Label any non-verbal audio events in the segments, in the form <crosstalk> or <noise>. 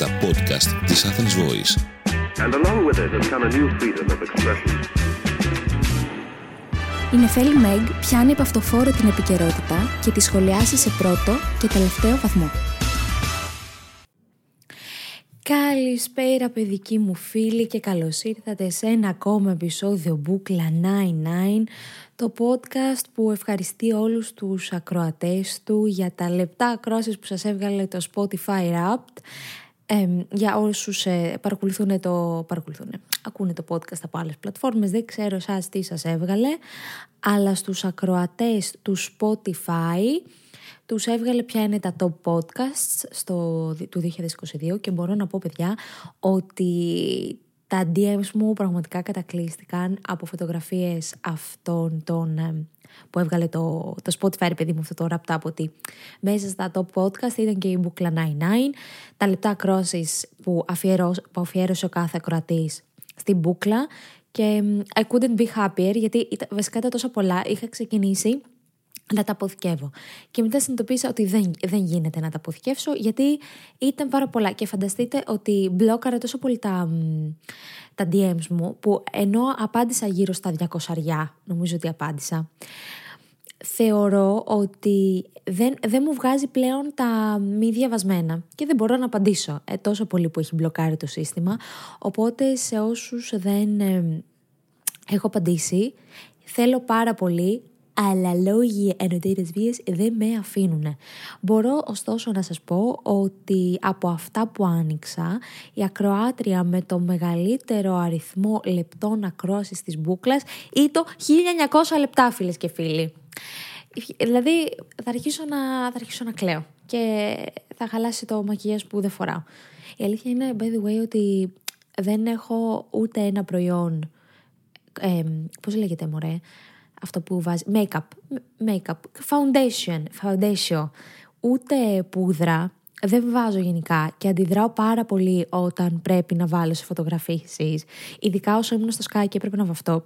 τα podcast της Athens Voice. And along with it has come a new freedom of expression. Η Νεφέλη Μέγ πιάνει από αυτοφόρο την επικαιρότητα και τη σχολιάσει σε πρώτο και τελευταίο βαθμό. Καλησπέρα παιδικοί μου φίλοι και καλώς ήρθατε σε ένα ακόμα επεισόδιο Μπούκλα 99 το podcast που ευχαριστεί όλους τους ακροατές του για τα λεπτά ακρόσεις που σας έβγαλε το Spotify Wrapped για όσους ε, παρακολουθούν το, παρακολουθούν, ακούνε το podcast από άλλες πλατφόρμες, δεν ξέρω σας τι σας έβγαλε, αλλά στους ακροατές του Spotify τους έβγαλε ποια είναι τα top podcasts στο, του 2022 και μπορώ να πω παιδιά ότι τα DMs μου πραγματικά κατακλείστηκαν από φωτογραφίες αυτών των που έβγαλε το, το Spotify, παιδί μου, αυτό το wrapped up, ότι μέσα στα top podcast ήταν και η μπουκλα 99, τα λεπτά κρόσεις που, που αφιέρωσε ο κάθε ακροατής στην μπουκλα. Και I couldn't be happier γιατί βασικά ήταν τόσο πολλά, είχα ξεκινήσει να τα αποθηκεύω. Και μετά συνειδητοποίησα ότι δεν, δεν γίνεται να τα αποθηκεύσω γιατί ήταν πάρα πολλά. Και φανταστείτε ότι μπλόκαρα τόσο πολύ τα, τα DMs μου που ενώ απάντησα γύρω στα 200 νομίζω ότι απάντησα, θεωρώ ότι δεν, δεν μου βγάζει πλέον τα μη διαβασμένα και δεν μπορώ να απαντήσω ε, τόσο πολύ που έχει μπλοκάρει το σύστημα. Οπότε σε όσους δεν ε, έχω απαντήσει, θέλω πάρα πολύ αλλά λόγοι ενωτήρες βίες δεν με αφήνουν. Μπορώ ωστόσο να σας πω ότι από αυτά που άνοιξα, η ακροάτρια με το μεγαλύτερο αριθμό λεπτών ακρόασης της μπούκλας ή το 1900 λεπτά φίλες και φίλοι. Δηλαδή θα αρχίσω να, θα αρχίσω να κλαίω και θα χαλάσει το μακιγιάζ που δεν φοράω. Η αλήθεια είναι, by the way, ότι δεν έχω ούτε ένα προϊόν, ε, πώς λέγεται μωρέ, αυτό που βάζει, make-up, make-up, foundation, foundation, ούτε πούδρα, δεν βάζω γενικά και αντιδράω πάρα πολύ όταν πρέπει να βάλω σε φωτογραφίσεις, ειδικά όσο ήμουν στο Sky και έπρεπε να βαφτώ.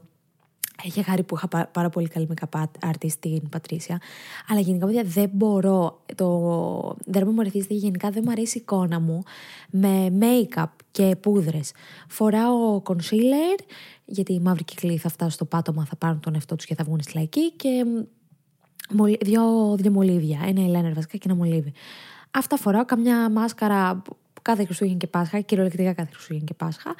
Έχει χάρη που είχα πάρα πολύ καλή make-up artist την Πατρίσια. Αλλά γενικά, παιδιά, δεν μπορώ. Το... Δεν μου αρέσει γενικά δεν μου αρέσει η εικόνα μου με make-up και πούδρες. Φοράω concealer, γιατί οι μαύροι κυκλοί θα φτάσουν στο πάτωμα, θα πάρουν τον εαυτό τους και θα βγουν στη λαϊκή. Και δύο, δύο μολύβια. Ένα ελένερ βασικά και ένα μολύβι. Αυτά φοράω. Καμιά μάσκαρα κάθε Χριστούγεννα και Πάσχα, κυριολεκτικά κάθε Χριστούγεννα και Πάσχα.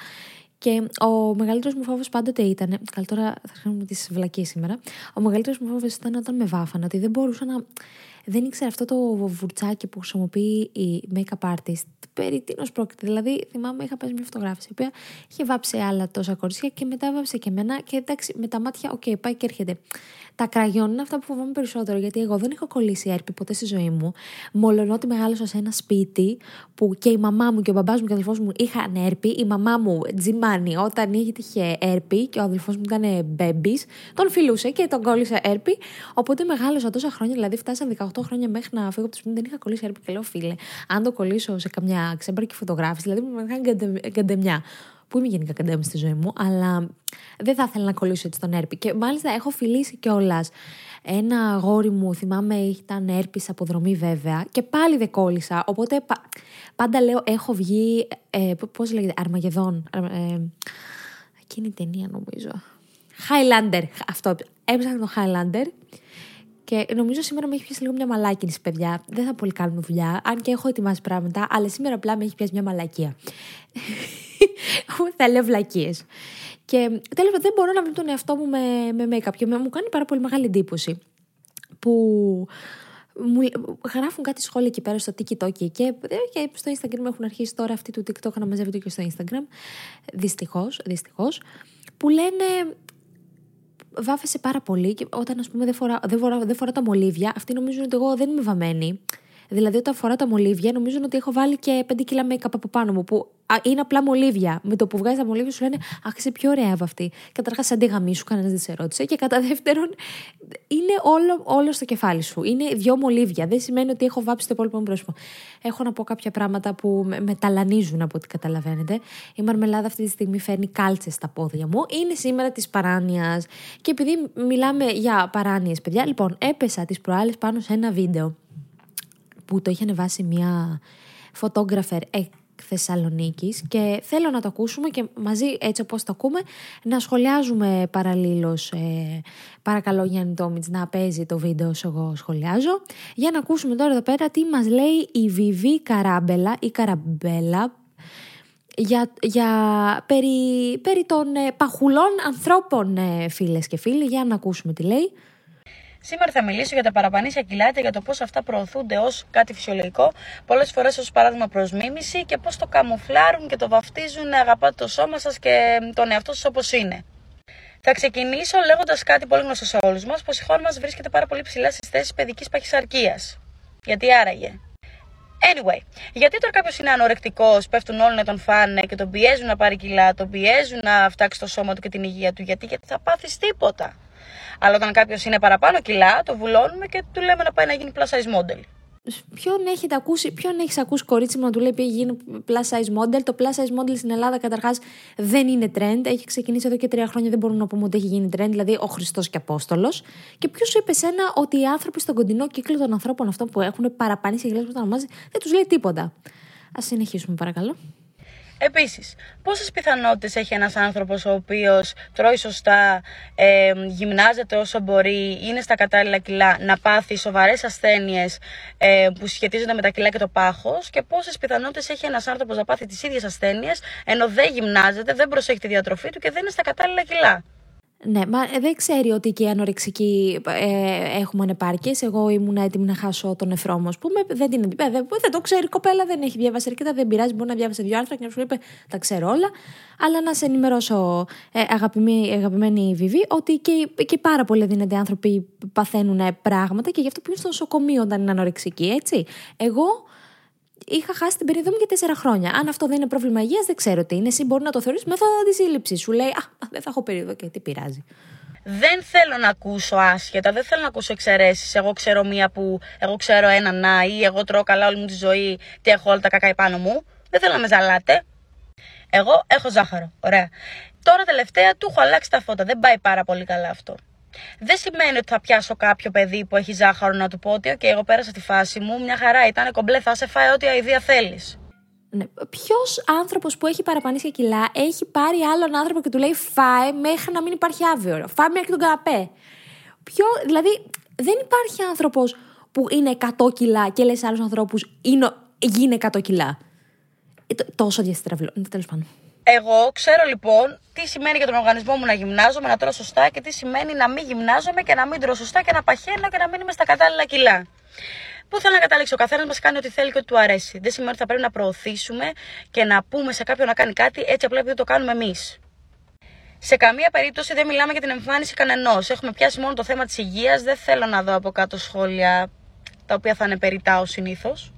Και ο μεγαλύτερος μου φόβος πάντοτε ήταν. Καλά, τώρα θα κάνουμε τις βλακείες σήμερα. Ο μεγαλύτερος μου φόβος ήταν όταν με βάφανε, ότι δεν μπορούσα να. Δεν ήξερα αυτό το βουρτσάκι που χρησιμοποιεί η make-up artist. Περί τίνος πρόκειται. Δηλαδή, θυμάμαι, είχε παίξει μια φωτογράφηση, η οποία είχε βάψει άλλα τόσα κορίτσια και μετά έβαψε και εμένα. Και εντάξει, με τα μάτια, OK, okay, πάει και έρχεται. Τα κραγιόν είναι αυτά που φοβάμαι περισσότερο, γιατί εγώ δεν έχω κολλήσει έρπη ποτέ στη ζωή μου. Μόλον ότι μεγάλωσα σε ένα σπίτι που και η μαμά μου και ο μπαμπάς μου και ο αδελφός μου είχαν έρπη. Η μαμά μου, τζιμάνι, όταν είχε έρπη και ο αδελφός μου ήταν μπέμπι, τον φιλούσε και τον κόλλησε έρπη. Οπότε μεγάλωσα τόσα χρόνια, δηλαδή φτάσαν 18 χρόνια μέχρι να φύγω από το σπίτι, δεν είχα κολλήσει έρπη και λέω φίλε, αν το κολλήσω σε καμιά ξέμπαρκη φωτογράφηση, δηλαδή μου έκανε καντεμιά που είμαι γενικά καντέμι στη ζωή μου, αλλά δεν θα ήθελα να κολλήσω έτσι τον έρπη. Και μάλιστα έχω φιλήσει κιόλας. Ένα αγόρι μου, θυμάμαι, ήταν έρπης από δρομή βέβαια, και πάλι δεν κόλλησα. Οπότε πάντα λέω, έχω βγει. Ε, Πώς λέγεται, Αρμαγεδόν. Ε, εκείνη η ταινία νομίζω. Highlander. Αυτό. Έψαχνα το Highlander. Και νομίζω σήμερα με έχει πιάσει λίγο μια μαλάκινη, παιδιά. Δεν θα πολύ κάνουμε δουλειά, αν και έχω ετοιμάσει πράγματα, αλλά σήμερα απλά με έχει πιάσει μια μαλακία. <laughs> θα λέω βλακίες. Και τέλος δεν μπορώ να βρω τον εαυτό μου με, με make-up και μου κάνει πάρα πολύ μεγάλη εντύπωση που μου γράφουν κάτι σχόλια εκεί πέρα στο TikTok και, και στο Instagram έχουν αρχίσει τώρα αυτοί του TikTok να μαζεύονται και στο Instagram. Δυστυχώς, δυστυχώς. Που λένε βάφεσαι πάρα πολύ και όταν ας πούμε δεν φορά, δεν φορά, δεν φορά τα μολύβια, αυτοί νομίζουν ότι εγώ δεν είμαι βαμμένη. Δηλαδή, όταν φορά τα μολύβια, νομίζω ότι έχω βάλει και 5 κιλά make-up από πάνω μου, που είναι απλά μολύβια. Με το που βγάζει τα μολύβια, σου λένε Αχ, είσαι πιο ωραία από αυτή. Καταρχάς, σαν τη γαμί σου, κανένας δεν σε ρώτησε. Και κατά δεύτερον, είναι όλο, όλο στο κεφάλι σου. Είναι δυο μολύβια. Δεν σημαίνει ότι έχω βάψει το υπόλοιπο μου πρόσωπο. Έχω να πω κάποια πράγματα που με, με ταλανίζουν από ό,τι καταλαβαίνετε. Η μαρμελάδα αυτή τη στιγμή φέρνει κάλτσες στα πόδια μου. Είναι σήμερα της παράνοιας. Και επειδή μιλάμε για παράνοιες, παιδιά, λοιπόν, έπεσα τις προάλλες πάνω σε ένα βίντεο που το είχε ανεβάσει μια φωτόγραφερ Θεσσαλονίκης και θέλω να το ακούσουμε και μαζί έτσι όπως το ακούμε να σχολιάζουμε παραλλήλως ε, παρακαλώ Γιάννη Τόμιτς να παίζει το βίντεο όσο εγώ σχολιάζω. Για να ακούσουμε τώρα εδώ πέρα τι μας λέει η Βιβί Καράμπελα ή Καραμπέλα για, για περί, περί των ε, παχουλών ανθρώπων ε, φίλες και φίλοι. Για να ακούσουμε τι λέει Σήμερα θα μιλήσω για τα παραπανήσια κιλά και για το πώς αυτά προωθούνται ως κάτι φυσιολογικό, πολλές φορές ως παράδειγμα προς μίμηση και πώς το καμουφλάρουν και το βαφτίζουν αγαπάτε το σώμα σας και τον εαυτό σας όπως είναι. Θα ξεκινήσω λέγοντας κάτι πολύ γνωστό σε όλους μας, πως η χώρα μας βρίσκεται πάρα πολύ ψηλά στις θέσεις παιδικής παχυσαρκίας. Γιατί άραγε; Anyway, γιατί τώρα κάποιος είναι ανορεκτικός, πέφτουν όλοι να τον φάνε και τον πιέζουν να πάρει κιλά, τον πιέζουν να φτάξει το σώμα του και την υγεία του; Γιατί, γιατί θα πάθεις τίποτα. Αλλά όταν κάποιος είναι παραπάνω κιλά, το βουλώνουμε και του λέμε να πάει να γίνει plus size model. Ποιον έχετε ακούσει, ποιον έχεις ακούσει κορίτσι μου να του λέει πήγε γίνει plus size model. Το plus size model στην Ελλάδα καταρχάς δεν είναι trend. Έχει ξεκινήσει εδώ και τρία χρόνια, δεν μπορούμε να πούμε ότι έχει γίνει trend, δηλαδή ο Χριστός και Απόστολος. Και ποιος σου είπε σένα ότι οι άνθρωποι στον κοντινό κύκλο των ανθρώπων αυτών που έχουν παραπάνει σε γελέ που τα ονομάζει δεν τους λέει τίποτα. Α συνεχίσουμε παρακαλώ. Επίσης, πόσες πιθανότητες έχει ένας άνθρωπος ο οποίος τρώει σωστά, ε, γυμνάζεται όσο μπορεί, είναι στα κατάλληλα κιλά, να πάθει σοβαρές ασθένειες ε, που σχετίζονται με τα κιλά και το πάχος και πόσες πιθανότητες έχει ένας άνθρωπος να πάθει τις ίδιες ασθένειες ενώ δεν γυμνάζεται, δεν προσέχει τη διατροφή του και δεν είναι στα κατάλληλα κιλά. Ναι, μα ε, δεν ξέρει ότι και οι ανορεξικοί ε, έχουμε ανεπάρκειες. Εγώ ήμουν έτοιμη να χάσω τον νεφρό μου, ας πούμε. Δεν, την, ε, δεν, δεν το ξέρει η κοπέλα, δεν έχει διαβάσει αρκετά, δεν πειράζει. Μπορεί να διάβασε δύο άρθρα και να σου είπε Τα ξέρω όλα. Αλλά να σε ενημερώσω, ε, αγαπημένη, αγαπημένη Βιβί, ότι και, και πάρα πολλοί δίνονται άνθρωποι παθαίνουν πράγματα και γι' αυτό πηγαίνουν στο νοσοκομείο όταν είναι ανορεξικοί, έτσι. Εγώ είχα χάσει την περίοδο μου για τέσσερα χρόνια. Αν αυτό δεν είναι πρόβλημα υγείας, δεν ξέρω τι είναι. Εσύ μπορεί να το θεωρήσει μέθοδο αντισύλληψης. Σου λέει, Α, δεν θα έχω περίοδο και τι πειράζει. Δεν θέλω να ακούσω άσχετα, δεν θέλω να ακούσω εξαιρέσεις. Εγώ ξέρω μία που εγώ ξέρω ένα να ή εγώ τρώω καλά όλη μου τη ζωή και έχω όλα τα κακά επάνω μου. Δεν θέλω να με ζαλάτε. Εγώ έχω ζάχαρο. Ωραία. Τώρα τελευταία του έχω αλλάξει τα φώτα. Δεν πάει πάρα πολύ καλά αυτό. Δεν σημαίνει ότι θα πιάσω κάποιο παιδί που έχει ζάχαρο να του πω ότι, OK, εγώ πέρασα τη φάση μου, μια χαρά ήταν κομπλέ, θα σε φάει ό,τι αηδία θέλεις. Ναι. Ποιος άνθρωπος που έχει παραπανήσει κιλά έχει πάρει άλλον άνθρωπο και του λέει φάε μέχρι να μην υπάρχει αύριο. Φάε μέχρι τον καναπέ. Ποιο, δηλαδή, δεν υπάρχει άνθρωπος που είναι 100 κιλά και λες σε άλλους ανθρώπους γίνει 100 κιλά. Ε, τόσο διαστραβλό. Τέλος πάντων. Εγώ ξέρω λοιπόν τι σημαίνει για τον οργανισμό μου να γυμνάζομαι, να τρώω σωστά και τι σημαίνει να μην γυμνάζομαι και να μην τρώω σωστά και να παχαίνω και να μην είμαι στα κατάλληλα κιλά. Πού θέλω να καταλήξω; Ο καθένας μας κάνει ό,τι θέλει και ό,τι του αρέσει. Δεν σημαίνει ότι θα πρέπει να προωθήσουμε και να πούμε σε κάποιον να κάνει κάτι έτσι απλά επειδή το κάνουμε εμείς. Σε καμία περίπτωση δεν μιλάμε για την εμφάνιση κανενός. Έχουμε πιάσει μόνο το θέμα της υγείας. Δεν θέλω να δω από κάτω σχόλια τα οποία θα είναι περιτά ω συνήθως.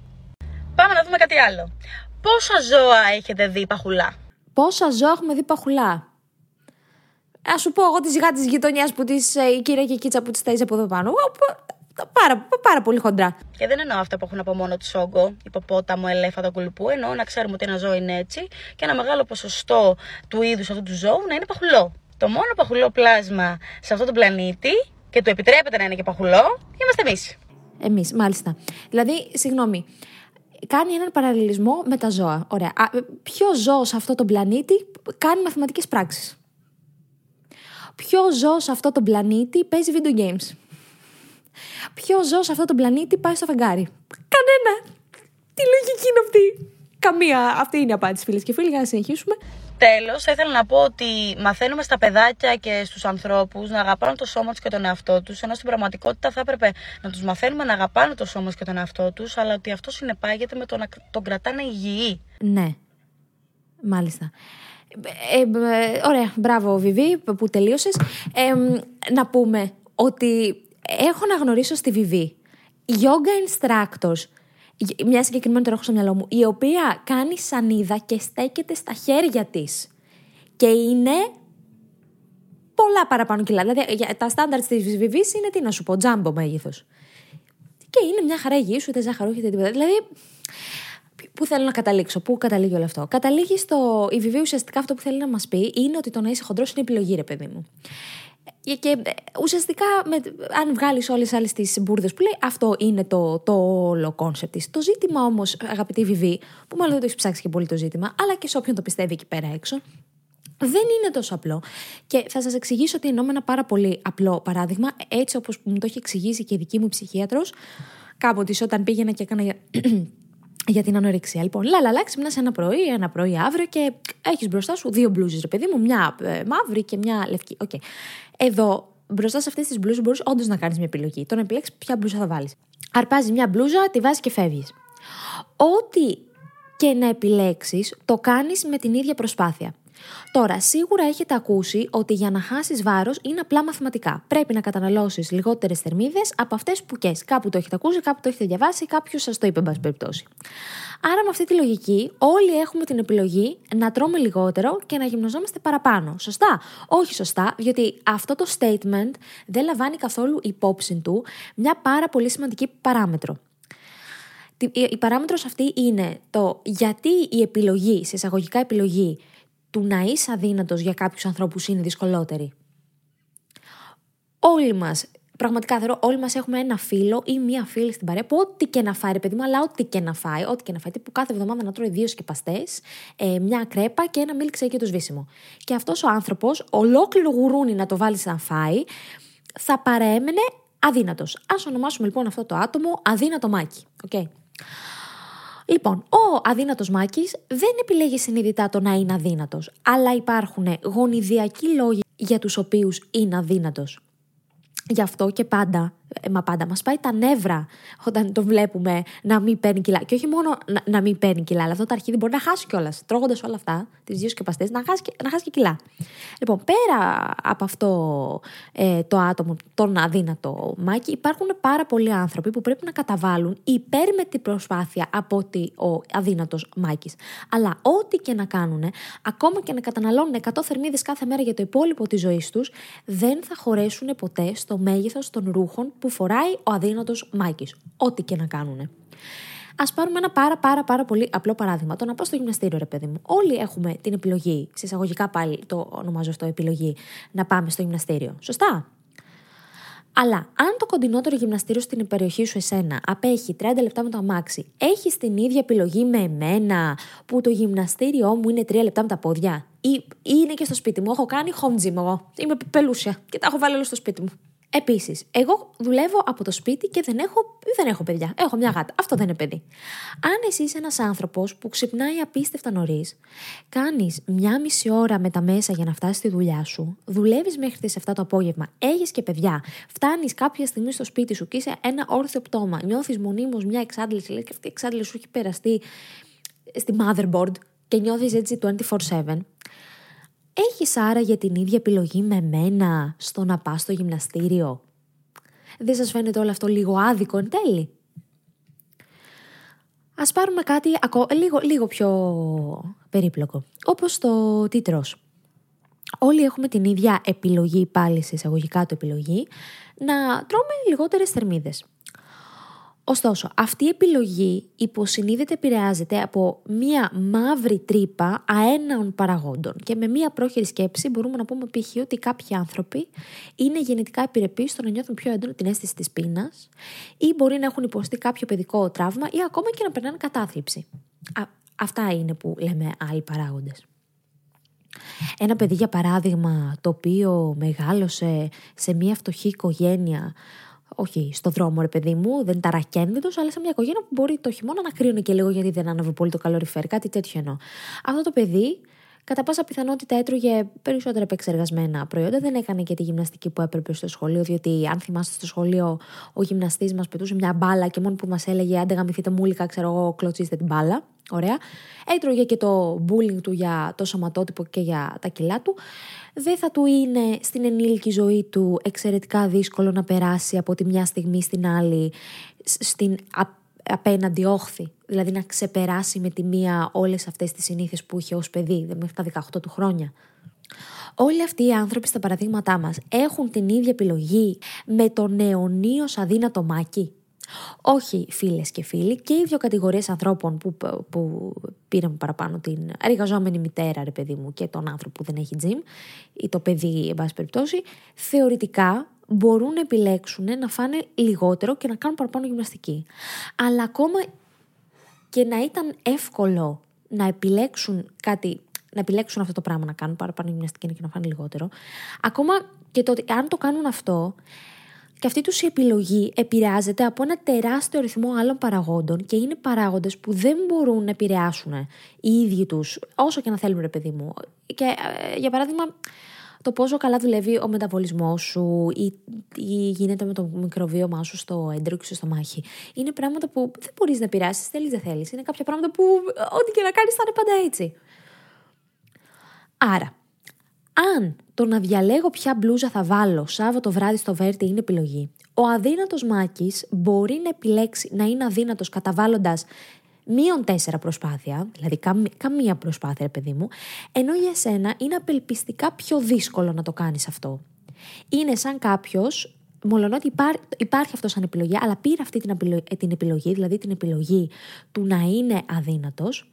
Πάμε να δούμε κάτι άλλο. Πόσα ζώα έχετε δει παχουλά; Πόσα ζώα έχουμε δει παχουλά. Α σου πω εγώ τη ζυγά της γειτονιάς που της ε, η κυρία Κικίτσα που της ταζει από εδώ πάνω. Πάρα, πάρα πολύ χοντρά. Και δεν εννοώ αυτά που έχουν από μόνο τους όγκο, υποπόταμο, ελέφαντα, κουλουπού. Εννοώ να ξέρουμε ότι ένα ζώο είναι έτσι και ένα μεγάλο ποσοστό του είδους αυτού του ζώου να είναι παχουλό. Το μόνο παχουλό πλάσμα σε αυτό τον πλανήτη και του επιτρέπεται να είναι και παχουλό, είμαστε εμείς. Εμείς, μάλιστα. Δηλαδή, συγγνώμη, κάνει έναν παραλληλισμό με τα ζώα. Ωραία. ποιο ζώο σε αυτό τον πλανήτη κάνει μαθηματικές πράξεις; Ποιο ζώο σε αυτό τον πλανήτη παίζει video games; Ποιο ζώο σε αυτό τον πλανήτη πάει στο φεγγάρι; Κανένα. Τι λογική είναι αυτή; Καμία. Αυτή είναι η απάντηση, φίλες και φίλοι, για να συνεχίσουμε. Τέλος, θα ήθελα να πω ότι μαθαίνουμε στα παιδάκια και στους ανθρώπους να αγαπάνε το σώμα τους και τον εαυτό τους, ενώ στην πραγματικότητα θα έπρεπε να τους μαθαίνουμε να αγαπάνε το σώμα του και τον εαυτό τους, αλλά ότι αυτό συνεπάγεται με το να τον κρατάνε υγιή. Ναι. Μάλιστα. Ε, ε, ωραία, μπράβο Βιβί που τελείωσες. Ε, να πούμε ότι έχω να γνωρίσω στη Βιβί yoga instructors μια συγκεκριμένη τώρα έχω στο μυαλό μου, η οποία κάνει σανίδα και στέκεται στα χέρια τη. Και είναι πολλά παραπάνω κιλά. Δηλαδή τα στάνταρ της Βιβής είναι τι να σου πω, τζάμπο μέγεθο. Και είναι μια χαρά υγιής, ούτε ζάχαρο, ούτε τίποτα. Δηλαδή, πού θέλω να καταλήξω, πού καταλήγει όλο αυτό. Καταλήγει στο. Η Βιβή ουσιαστικά αυτό που θέλει να μας πει είναι ότι το να είσαι χοντρός είναι επιλογή, ρε παιδί μου. Και ε, ουσιαστικά, με, αν βγάλεις όλες άλλες τις μπούρδες που λέει, αυτό είναι το, το όλο concept της. Το ζήτημα όμως, αγαπητή Βιβί, που μάλλον δεν το έχεις ψάξει και πολύ το ζήτημα, αλλά και σε όποιον το πιστεύει εκεί πέρα έξω, δεν είναι τόσο απλό. Και θα σας εξηγήσω ότι εννοώ με ένα πάρα πολύ απλό παράδειγμα, έτσι όπως μου το έχει εξηγήσει και η δική μου ψυχίατρος, κάποτε όταν πήγαινα και έκανα για <clears throat> την ανορεξία. Λοιπόν, λαλαλά, ξυπνάς ένα πρωί, ένα πρωί αύριο και έχεις μπροστά σου δύο μπλούζες, ρε παιδί μου, μια ε, μαύρη και μια λευκή. Okay. Εδώ, μπροστά σε αυτές τις μπλούζες, μπορείς όντως να κάνεις μια επιλογή. Το να επιλέξει ποια μπλούζα θα βάλεις. Αρπάζεις μια μπλούζα, τη βάζεις και φεύγεις. Ό,τι και να επιλέξεις, το κάνεις με την ίδια προσπάθεια. Τώρα, σίγουρα έχετε ακούσει ότι για να χάσεις βάρος είναι απλά μαθηματικά. Πρέπει να καταναλώσεις λιγότερες θερμίδες από αυτές που κες. Κάπου το έχετε ακούσει, κάπου το έχετε διαβάσει, κάποιος σας το είπε, εν πάση περιπτώσει. Άρα, με αυτή τη λογική, όλοι έχουμε την επιλογή να τρώμε λιγότερο και να γυμναζόμαστε παραπάνω. Σωστά; Όχι σωστά, διότι αυτό το statement δεν λαμβάνει καθόλου υπόψη του μια πάρα πολύ σημαντική παράμετρο. Η παράμετρος αυτή είναι το γιατί η επιλογή, σε εισαγωγικά επιλογή, του να είσαι αδύνατος για κάποιους ανθρώπους είναι δυσκολότερη. Όλοι μας, πραγματικά θεωρώ, όλοι μας έχουμε ένα φίλο ή μία φίλη στην παρέα που ό,τι και να φάει, ρε παιδί μου, αλλά ό,τι και να φάει, ό,τι και να φάει, που κάθε εβδομάδα να τρώει δύο σκεπαστές, ε, μια κρέπα και ένα μίλξε και το σβήσιμο. Και αυτός ο άνθρωπος, ολόκληρο γουρούνι να το βάλεις να φάει, θα παρέμενε αδύνατος. Ας ονομάσουμε λοιπόν αυτό το άτομο αδύνατο μάκι. Okay. Λοιπόν, ο αδύνατος Μάκης δεν επιλέγει συνειδητά το να είναι αδύνατος, αλλά υπάρχουν γονιδιακοί λόγοι για τους οποίους είναι αδύνατος. Γι' αυτό και πάντα ε, μα πάντα μας πάει τα νεύρα όταν το βλέπουμε να μην παίρνει κιλά. Και όχι μόνο να, να μην παίρνει κιλά, αλλά αυτό το αρχίδι μπορεί να χάσει κιόλας. Τρώγοντας όλα αυτά, τις δύο σκεπαστές, να, χάσει, να χάσει και κιλά. Λοιπόν, πέρα από αυτό ε, το άτομο, τον αδύνατο μάκι, υπάρχουν πάρα πολλοί άνθρωποι που πρέπει να καταβάλουν υπέρ με την προσπάθεια από ότι ο αδύνατος μάκι. Αλλά ό,τι και να κάνουν, ακόμα και να καταναλώνουν 100 θερμίδες κάθε μέρα για το υπόλοιπο της ζωής τους, δεν θα χωρέσουν ποτέ στο μέγεθος των ρούχων που φοράει ο αδύνατος Μάικη. Ό,τι και να κάνουν. Α πάρουμε ένα πάρα πάρα πάρα πολύ απλό παράδειγμα. Το να πάω στο γυμναστήριο, ρε παιδί μου. Όλοι έχουμε την επιλογή, σε εισαγωγικά πάλι το ονομάζω αυτό επιλογή, να πάμε στο γυμναστήριο. Σωστά. Αλλά αν το κοντινότερο γυμναστήριο στην περιοχή σου εσένα απέχει 30 λεπτά με το αμάξι, έχεις την ίδια επιλογή με εμένα που το γυμναστήριό μου είναι 3 λεπτά με τα πόδια; Ή, είναι και στο σπίτι μου. Έχω κάνει home gym εγώ. Είμαι πελούσια και τα έχω βάλει όλο στο σπίτι μου. Επίσης, εγώ δουλεύω από το σπίτι και δεν έχω, δεν έχω παιδιά. Έχω μια γάτα. Αυτό δεν είναι παιδί. Αν εσύ είσαι ένας άνθρωπος που ξυπνάει απίστευτα νωρίς, κάνεις μια μισή ώρα με τα μέσα για να φτάσεις στη δουλειά σου, δουλεύεις μέχρι τις 7 το απόγευμα, έχεις και παιδιά, φτάνεις κάποια στιγμή στο σπίτι σου και είσαι ένα όρθιο πτώμα, νιώθεις μονίμως μια εξάντληση, λέει και αυτή η εξάντληση σου έχει περαστεί στη motherboard και νιώθεις έτσι 24-7. Έχεις άραγε την ίδια επιλογή με μένα στο να πας στο γυμναστήριο; Δεν σας φαίνεται όλο αυτό λίγο άδικο εν τέλει; Ας πάρουμε κάτι λίγο, λίγο πιο περίπλοκο. Όπως το τι τρως. Όλοι έχουμε την ίδια επιλογή, πάλι σε εισαγωγικά το επιλογή, να τρώμε λιγότερες θερμίδες. Ωστόσο, αυτή η επιλογή υποσυνείδητα επηρεάζεται από μία μαύρη τρύπα αέναων παραγόντων. Και με μία πρόχειρη σκέψη μπορούμε να πούμε π.χ. ότι κάποιοι άνθρωποι είναι γενετικά επιρρεπείς στο να νιώθουν πιο έντονο την αίσθηση της πείνας ή μπορεί να έχουν υποστεί κάποιο παιδικό τραύμα ή ακόμα και να περνάνε κατάθλιψη. αυτά είναι που λέμε άλλοι παράγοντες. Ένα παιδί, για παράδειγμα, το οποίο μεγάλωσε σε μια φτωχή οικογένεια όχι στο δρόμο, ρε παιδί μου, δεν ήταν ταρακένδυτο, αλλά σε μια οικογένεια που μπορεί το χειμώνα να κρύωνε και λίγο γιατί δεν άναβε πολύ το καλοριφέρ, κάτι τέτοιο εννοώ. Αυτό το παιδί κατά πάσα πιθανότητα έτρωγε περισσότερα επεξεργασμένα προϊόντα. Δεν έκανε και τη γυμναστική που έπρεπε στο σχολείο, διότι αν θυμάστε στο σχολείο, ο γυμναστής μας πετούσε μια μπάλα και μόνο που μας έλεγε άντε γαμηθείτε μούλικα, ξέρω εγώ, κλωτσίστε την μπάλα. Ωραία. Έτρωγε και το bullying του για το σωματότυπο και για τα κιλά του. Δεν θα του είναι στην ενήλικη ζωή του εξαιρετικά δύσκολο να περάσει από τη μια στιγμή στην άλλη στην απέναντι όχθη. Δηλαδή να ξεπεράσει με τη μία όλες αυτές τις συνήθειες που είχε ως παιδί, μέχρι τα 18 του χρόνια. Όλοι αυτοί οι άνθρωποι στα παραδείγματά μας έχουν την ίδια επιλογή με το νεονίος αδύνατο μάκι. Όχι φίλες και φίλοι, και οι δύο κατηγορίες ανθρώπων που, που πήραν παραπάνω την εργαζόμενη μητέρα, ρε παιδί μου, και τον άνθρωπο που δεν έχει gym, ή το παιδί, εν πάση περιπτώσει, θεωρητικά μπορούν να επιλέξουν να φάνε λιγότερο και να κάνουν παραπάνω γυμναστική. Αλλά ακόμα και να ήταν εύκολο να επιλέξουν κάτι, να επιλέξουν αυτό το πράγμα, να κάνουν παραπάνω γυμναστική και να φάνε λιγότερο, ακόμα και το ότι αν το κάνουν αυτό, και αυτή τους η επιλογή επηρεάζεται από ένα τεράστιο αριθμό άλλων παραγόντων και είναι παράγοντες που δεν μπορούν να επηρεάσουν οι ίδιοι τους, όσο και να θέλουν ρε παιδί μου. Και ε, για παράδειγμα, το πόσο καλά δουλεύει ο μεταβολισμός σου ή τι γίνεται με το μικροβίωμά σου στο έντρο και στο στομάχι. Είναι πράγματα που δεν μπορείς να επηρεάσεις, θέλεις δεν θέλεις. Είναι κάποια πράγματα που ό,τι και να κάνεις θα είναι πάντα έτσι. Άρα, αν το να διαλέγω ποια μπλούζα θα βάλω Σάββατο βράδυ στο Βέρτι είναι επιλογή, ο αδύνατος Μάκης μπορεί να επιλέξει να είναι αδύνατος καταβάλλοντας μείον τέσσερα προσπάθεια, δηλαδή καμία προσπάθεια, ρε παιδί μου, ενώ για σένα είναι απελπιστικά πιο δύσκολο να το κάνεις αυτό. Είναι σαν κάποιος, μολονότι υπάρχει αυτό σαν επιλογή, αλλά πήρε αυτή την, την επιλογή, δηλαδή την επιλογή του να είναι αδύνατος,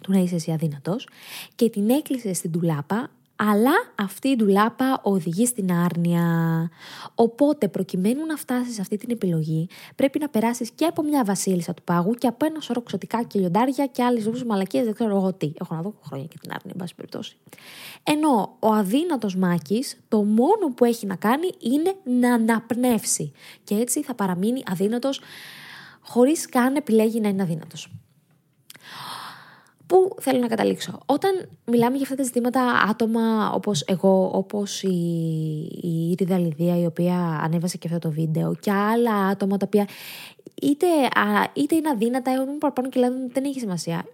του να είσαι εσύ αδύνατος, και την έκλεισε στην τουλάπα αλλά αυτή η ντουλάπα οδηγεί στην άρνοια. Οπότε, προκειμένου να φτάσεις σε αυτή την επιλογή, πρέπει να περάσεις και από μια βασίλισσα του πάγου και από ένα σωρό ξωτικά και λιοντάρια και άλλες ζώου μαλακίες, δεν ξέρω εγώ τι. Έχω να δω χρόνια και την άρνοια, εν πάση περιπτώσει. Ενώ ο αδύνατος μάκης, το μόνο που έχει να κάνει είναι να αναπνεύσει. Και έτσι θα παραμείνει αδύνατος, χωρίς καν επιλέγει να είναι αδύνατος. Πού θέλω να καταλήξω. Όταν μιλάμε για αυτά τα ζητήματα άτομα όπως εγώ, όπως η, η Ήριδα Λιδία η οποία ανέβασε και αυτό το βίντεο και άλλα άτομα τα οποία είτε, είτε είναι αδύνατα ή είναι παραπάνω και λένε δεν έχει σημασία.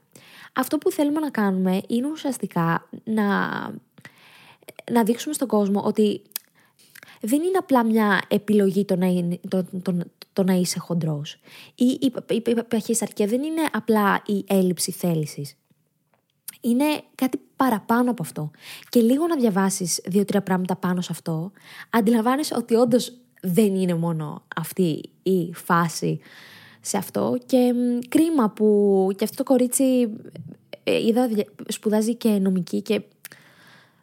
Αυτό που θέλουμε να κάνουμε είναι ουσιαστικά να, να δείξουμε στον κόσμο ότι δεν είναι απλά μια επιλογή το να, είναι, το, το, το να είσαι χοντρός. Ή η, η, η, δεν είναι απλά η έλλειψη θέλησης είναι κάτι παραπάνω από αυτό. Και λίγο να διαβάσεις δύο-τρία πράγματα πάνω σε αυτό, αντιλαμβάνεσαι ότι όντως δεν είναι μόνο αυτή η φάση σε αυτό. Και κρίμα που και αυτό το κορίτσι ε, είδα, σπουδάζει και νομική και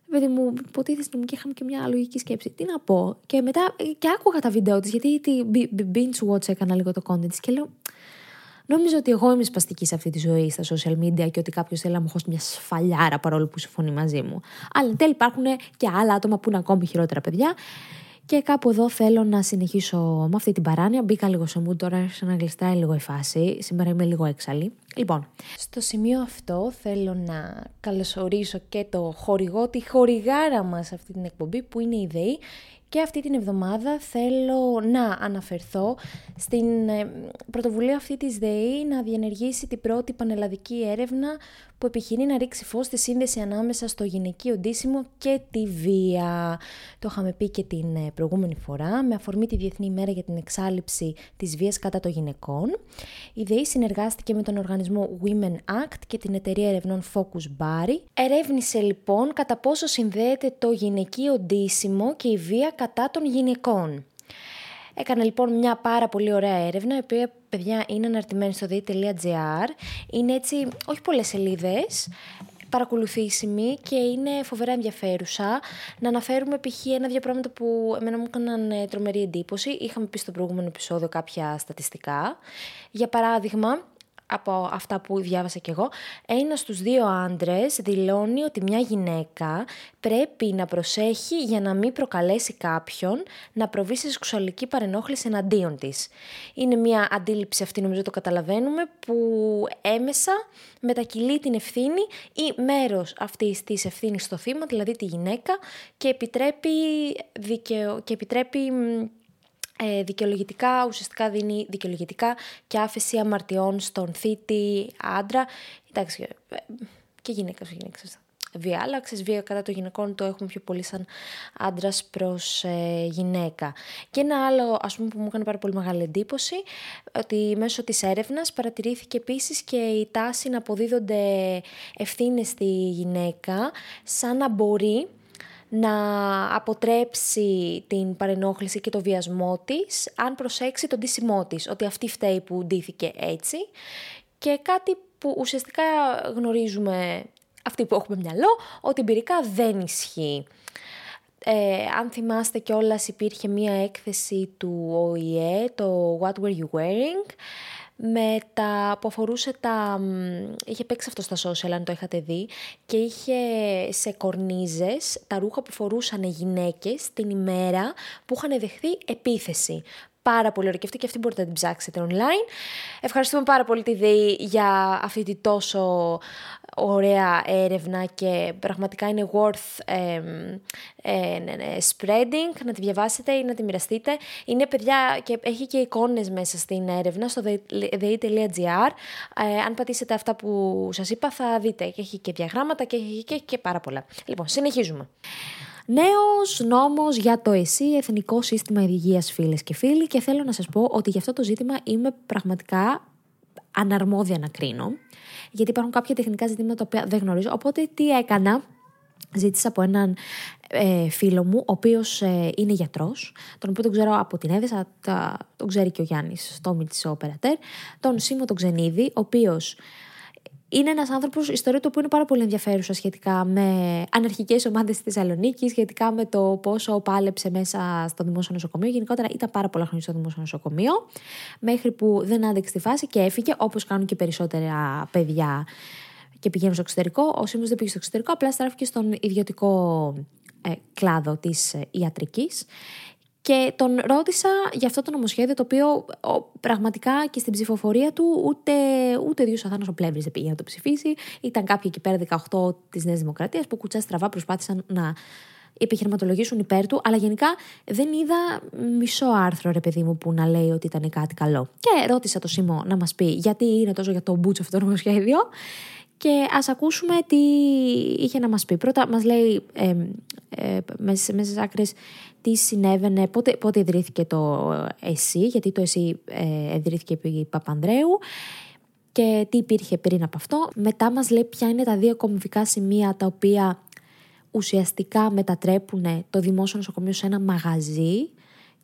παιδί μου, υποτίθεται νομική, είχαμε και μια λογική σκέψη. Τι να πω. Και μετά ε, και άκουγα τα βίντεο της, γιατί τη binge watch έκανα λίγο το content της και λέω, Νόμιζα ότι εγώ είμαι σπαστική σε αυτή τη ζωή στα social media και ότι κάποιος θέλει να μου χώσει μια σφαλιάρα παρόλο που συμφωνεί μαζί μου. Αλλά εν τέλει υπάρχουν και άλλα άτομα που είναι ακόμη χειρότερα παιδιά. Και κάπου εδώ θέλω να συνεχίσω με αυτή την παράνοια. Μπήκα λίγο σε μου, τώρα άρχισα να γλιστράει λίγο η φάση. Σήμερα είμαι λίγο έξαλλη. Λοιπόν, στο σημείο αυτό θέλω να καλωσορίσω και το χορηγό, τη χορηγάρα μας αυτή την εκπομπή που είναι η ΔΕΗ και αυτή την εβδομάδα θέλω να αναφερθώ στην ε, πρωτοβουλία αυτή της ΔΕΗ να διενεργήσει την πρώτη πανελλαδική έρευνα που επιχειρεί να ρίξει φως στη σύνδεση ανάμεσα στο γυναικείο ντύσιμο και τη βία. Το είχαμε πει και την ε, προηγούμενη φορά με αφορμή τη Διεθνή ημέρα για την εξάλληψη της βίας κατά των γυναικών. Η ΔΕΗ συνεργάστηκε με τον οργανισμό Women Act και την εταιρεία ερευνών Focus Bari. Ερεύνησε λοιπόν κατά πόσο συνδέεται το γυναικείο ντύσιμο και η βία κατά των γυναικών. Έκανα λοιπόν μια πάρα πολύ ωραία έρευνα, η οποία παιδιά είναι αναρτημένη στο di.gr. Είναι έτσι, όχι πολλές σελίδες, παρακολουθήσιμη και είναι φοβερά ενδιαφέρουσα. Να αναφέρουμε π.χ. ένα-δύο πράγματα που εμένα μου έκαναν ε, τρομερή εντύπωση. Είχαμε πει στο προηγούμενο επεισόδιο κάποια στατιστικά. Για παράδειγμα, από αυτά που διάβασα κι εγώ, ένας στους δύο άντρες δηλώνει ότι μια γυναίκα πρέπει να προσέχει για να μην προκαλέσει κάποιον να προβεί σε σεξουαλική παρενόχληση εναντίον της. Είναι μια αντίληψη αυτή, νομίζω το καταλαβαίνουμε, που έμεσα μετακυλεί την ευθύνη ή μέρος αυτής της ευθύνης στο θύμα, δηλαδή τη γυναίκα, και επιτρέπει, δικαιο... και επιτρέπει ε, δικαιολογητικά, ουσιαστικά δίνει δικαιολογητικά και άφεση αμαρτιών στον θήτη άντρα. Εντάξει, ε, και γυναίκα, γυναίκα. Βία, αλλά βία κατά των γυναικών το έχουμε πιο πολύ σαν άντρας προς ε, γυναίκα. Και ένα άλλο, ας πούμε, που μου έκανε πάρα πολύ μεγάλη εντύπωση, ότι μέσω της έρευνας παρατηρήθηκε επίσης και η τάση να αποδίδονται ευθύνες στη γυναίκα, σαν να μπορεί να αποτρέψει την παρενόχληση και το βιασμό της, αν προσέξει τον ντύσιμό της, ότι αυτή φταίει που ντύθηκε έτσι. Και κάτι που ουσιαστικά γνωρίζουμε αυτοί που έχουμε μυαλό, ότι εμπειρικά δεν ισχύει. Ε, αν θυμάστε κιόλας υπήρχε μία έκθεση του ΟΗΕ, το What Were You Wearing, με τα, που αφορούσε τα... είχε παίξει αυτό στα social αν το είχατε δει και είχε σε κορνίζες τα ρούχα που φορούσαν γυναίκες την ημέρα που είχαν δεχθεί επίθεση πάρα πολύ ωραία και αυτή και αυτή μπορείτε να την ψάξετε online. Ευχαριστούμε πάρα πολύ τη ΔΕΗ για αυτή τη τόσο ωραία έρευνα και πραγματικά είναι worth ε, ε, spreading, να τη διαβάσετε ή να τη μοιραστείτε. Είναι παιδιά και έχει και εικόνες μέσα στην έρευνα στο dei.gr. Ε, αν πατήσετε αυτά που σας είπα θα δείτε και έχει και διαγράμματα και έχει και, και πάρα πολλά. Λοιπόν, συνεχίζουμε. Νέος νόμος για το ΕΣΥ, Εθνικό Σύστημα Υγείας, φίλες και φίλοι, και θέλω να σας πω ότι για αυτό το ζήτημα είμαι πραγματικά αναρμόδια να κρίνω, γιατί υπάρχουν κάποια τεχνικά ζητήματα τα οποία δεν γνωρίζω. Οπότε τι έκανα, Ζήτησα από έναν ε, φίλο μου, ο οποίος ε, είναι γιατρός, τον οποίο τον ξέρω από την Έδεσα, τον ξέρει και ο Γιάννης, στο ο Περατέρ, τον Σίμω τον Ξενίδη, ο οποίος είναι ένας άνθρωπος, η ιστορία του που είναι πάρα πολύ ενδιαφέρουσα σχετικά με αναρχικές ομάδες στη Θεσσαλονίκη, σχετικά με το πόσο πάλεψε μέσα στο δημόσιο νοσοκομείο. Γενικότερα ήταν πάρα πολλά χρόνια στο δημόσιο νοσοκομείο, μέχρι που δεν άντεξε τη φάση και έφυγε, όπως κάνουν και περισσότερα παιδιά και πηγαίνουν στο εξωτερικό. Ο Σίμω δεν πήγε στο εξωτερικό, απλά στράφηκε στον ιδιωτικό ε, κλάδο της ε, ιατρικής και τον ρώτησα για αυτό το νομοσχέδιο, το οποίο πραγματικά και στην ψηφοφορία του ούτε, ούτε δύο Αθάνας ο Πλεύρης δεν πήγε να το ψηφίσει. Ήταν κάποιοι εκεί πέρα 18 της Νέας Δημοκρατίας που κουτσά στραβά προσπάθησαν να επιχειρηματολογήσουν υπέρ του, αλλά γενικά δεν είδα μισό άρθρο, ρε παιδί μου, που να λέει ότι ήταν κάτι καλό. Και ρώτησα το Σίμω να μας πει γιατί είναι τόσο για το μπούτσο αυτό το νομοσχέδιο. Και ας ακούσουμε τι είχε να μας πει. Πρώτα μας λέει ε, ε, μέσα, μέσα άκρες τι συνέβαινε, πότε, πότε ιδρύθηκε το ΕΣΥ, γιατί το ΕΣΥ ε, ιδρύθηκε επί Παπανδρέου και τι υπήρχε πριν από αυτό. Μετά μας λέει ποια είναι τα δύο κομβικά σημεία τα οποία ουσιαστικά μετατρέπουν το δημόσιο νοσοκομείο σε ένα μαγαζί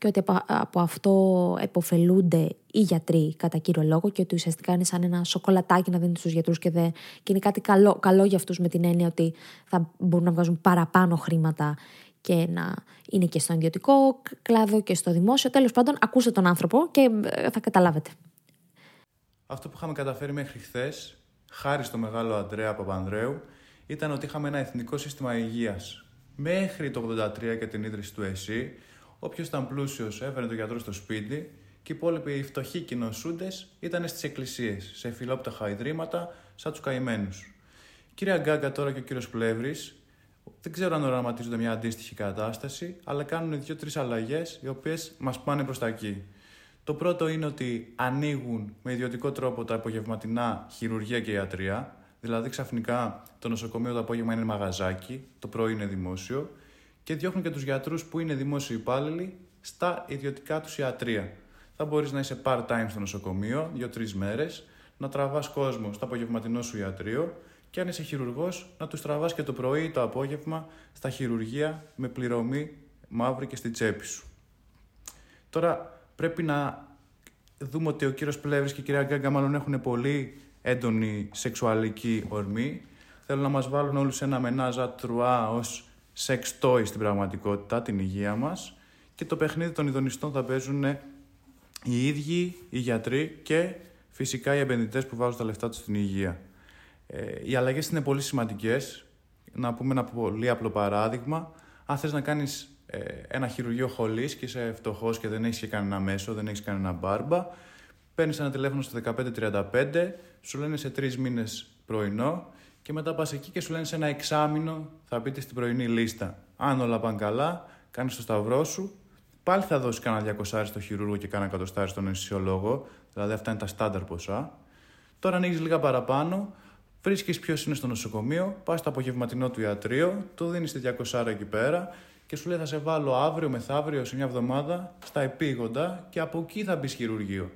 και ότι από, αυτό εποφελούνται οι γιατροί κατά κύριο λόγο και ότι ουσιαστικά είναι σαν ένα σοκολατάκι να δίνει στους γιατρούς και, και είναι κάτι καλό, καλό για αυτούς με την έννοια ότι θα μπορούν να βγάζουν παραπάνω χρήματα και να είναι και στο ιδιωτικό κλάδο και στο δημόσιο. Τέλος πάντων, ακούστε τον άνθρωπο και ε, θα καταλάβετε. Αυτό που είχαμε καταφέρει μέχρι χθες, χάρη στο μεγάλο Αντρέα Παπανδρέου, ήταν ότι είχαμε ένα εθνικό σύστημα υγείας. Μέχρι το 83 και την ίδρυση του ΕΣΥ, όποιος ήταν πλούσιος έφερε τον γιατρό στο σπίτι και οι υπόλοιποι οι φτωχοί κοινοσούντες ήταν στις εκκλησίες, σε φιλόπτωχα ιδρύματα, σαν τους καημένους. Κύριε Αγκάγκα τώρα και ο κύριος Πλεύρης δεν ξέρω αν οραματίζονται μια αντίστοιχη κατάσταση, αλλά κάνουν δύο-τρει αλλαγές οι οποίες μας πάνε προς τα εκεί. Το πρώτο είναι ότι ανοίγουν με ιδιωτικό τρόπο τα απογευματινά χειρουργία και ιατρία. Δηλαδή, ξαφνικά το νοσοκομείο το απόγευμα είναι μαγαζάκι, το πρωί είναι δημόσιο. Και διώχνουν και τους γιατρούς που είναι δημόσιοι υπάλληλοι στα ιδιωτικά τους ιατρία. Θα μπορείς να είσαι part-time στο νοσοκομείο, δύο-τρεις μέρες, να τραβάς κόσμο στο απογευματινό σου ιατρείο και αν είσαι χειρουργός, να τους τραβάς και το πρωί ή το απόγευμα στα χειρουργεία με πληρωμή μαύρη και στη τσέπη σου. Τώρα πρέπει να δούμε ότι ο κύριος Πλεύρης και η κυρία Γκάγκα μάλλον έχουν πολύ έντονη σεξουαλική ορμή. Θέλουν να μας βάλουν όλους ένα μενάζα τρουά ως σεξ toy στην πραγματικότητα, την υγεία μας. Και το παιχνίδι των ειδονιστών θα παίζουν οι ίδιοι, οι γιατροί και φυσικά οι επενδυτές που βάζουν τα λεφτά τους στην υγεία. Ε, οι αλλαγές είναι πολύ σημαντικές. Να πούμε ένα πολύ απλό παράδειγμα. Αν θες να κάνεις ε, ένα χειρουργείο χολής και είσαι φτωχός και δεν έχεις κανένα μέσο, δεν έχεις κανένα μπάρμπα, παίρνεις ένα τηλέφωνο στο 1535, σου λένε σε τρεις μήνες πρωινό και μετά πας εκεί και σου λένε σε ένα εξάμεινο θα μπείτε στην πρωινή λίστα. Αν όλα πάνε καλά, κάνεις το σταυρό σου, πάλι θα δώσεις κανένα διακοσάρι στο χειρούργο και κανένα εκατοστάρι στον αισθησιολόγο, δηλαδή αυτά είναι τα στάνταρ ποσά. Τώρα ανοίγεις λίγα παραπάνω, Βρίσκεις ποιος είναι στο νοσοκομείο, πας στο απογευματινό του ιατρείο, του δίνεις τη 200 εκεί πέρα και σου λέει θα σε βάλω αύριο μεθαύριο σε μια εβδομάδα στα επίγοντα και από εκεί θα μπεις χειρουργείο.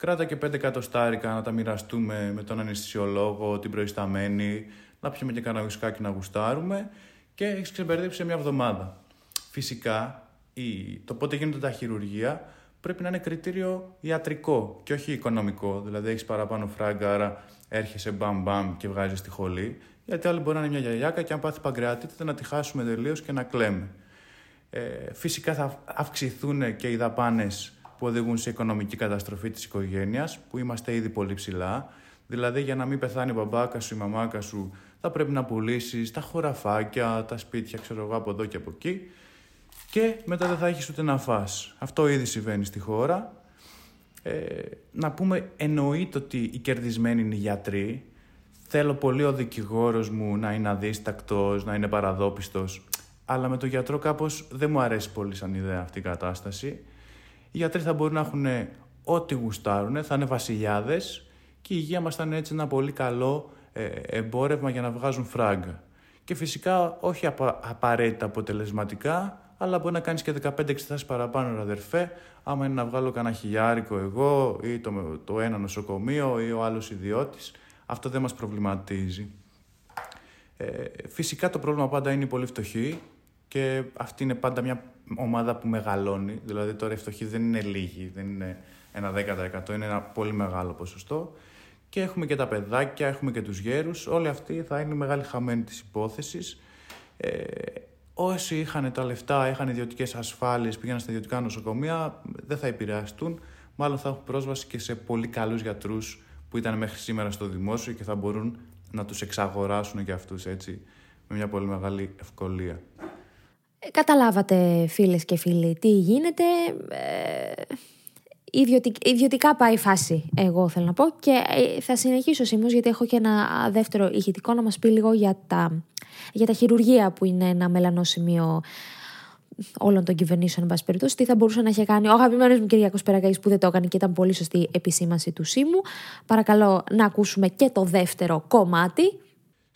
Κράτα και 5 εκατοστάρικα να τα μοιραστούμε με τον αναισθησιολόγο, την προϊσταμένη, να πιούμε και κανένα ουσκάκι να γουστάρουμε και έχεις ξεμπερδέψει σε μια εβδομάδα. Φυσικά, η, το πότε γίνονται τα χειρουργία πρέπει να είναι κριτήριο ιατρικό και όχι οικονομικό. Δηλαδή, έχεις παραπάνω φράγκα, άρα έρχεσαι μπαμ μπαμ και βγάζεις τη χολή. Γιατί άλλο μπορεί να είναι μια γιαγιάκα και αν πάθει παγκρεατίτητα να τη χάσουμε τελείως και να κλαίμε. Ε, φυσικά θα αυξηθούν και οι δαπάνες που οδηγούν σε οικονομική καταστροφή της οικογένειας, που είμαστε ήδη πολύ ψηλά. Δηλαδή, για να μην πεθάνει η μπαμπάκα σου, η μαμάκα σου, θα πρέπει να πουλήσεις τα χωραφάκια, τα σπίτια, ξέρω εγώ, από εδώ και από εκεί. Και μετά δεν θα έχεις ούτε να φας. Αυτό ήδη συμβαίνει στη χώρα. Ε, να πούμε, εννοείται ότι οι κερδισμένοι είναι οι γιατροί. Θέλω πολύ ο δικηγόρος μου να είναι αδίστακτος, να είναι παραδόπιστος. Αλλά με τον γιατρό κάπως δεν μου αρέσει πολύ σαν ιδέα αυτή η κατάσταση. Οι γιατροί θα μπορούν να έχουν ό,τι γουστάρουν, θα είναι βασιλιάδες και η υγεία μας θα είναι έτσι ένα πολύ καλό ε, εμπόρευμα για να βγάζουν φράγκα. Και φυσικά όχι απαραίτητα αποτελεσματικά, αλλά μπορεί να κάνεις και 15 εξετάσει παραπάνω, ρε αδερφέ. Άμα είναι να βγάλω κανένα χιλιάρικο εγώ, ή το, το ένα νοσοκομείο, ή ο άλλος ιδιώτης. Αυτό δεν μας προβληματίζει. Ε, φυσικά το πρόβλημα πάντα είναι οι πολύ φτωχοί και αυτή είναι πάντα μια ομάδα που μεγαλώνει. Δηλαδή τώρα οι φτωχοί δεν είναι λίγοι, δεν είναι ένα 10%, είναι ένα πολύ μεγάλο ποσοστό. Και έχουμε και τα παιδάκια, έχουμε και τους γέρους. Όλοι αυτοί θα είναι μεγάλη χαμένη της υπόθεσης. Ε, όσοι είχαν τα λεφτά, είχαν ιδιωτικές ασφάλειες, πήγαιναν στα ιδιωτικά νοσοκομεία, δεν θα επηρεαστούν. Μάλλον θα έχουν πρόσβαση και σε πολύ καλούς γιατρούς που ήταν μέχρι σήμερα στο δημόσιο και θα μπορούν να τους εξαγοράσουν και αυτούς έτσι με μια πολύ μεγάλη ευκολία. Ε, καταλάβατε φίλες και φίλοι τι γίνεται. Ε, ιδιωτικά πάει η φάση, εγώ θέλω να πω. Και ε, θα συνεχίσω σήμερα γιατί έχω και ένα δεύτερο ηχητικό να μας πει λίγο για τα, για τα χειρουργία που είναι ένα μελανό σημείο όλων των κυβερνήσεων, εν πάση περιπτώσει, τι θα μπορούσε να είχε κάνει ο αγαπημένος μου Κυριακός Περακάκη που δεν το έκανε και ήταν πολύ σωστή επισήμαση του ΣΥΜΟΥ. Παρακαλώ να ακούσουμε και το δεύτερο κομμάτι.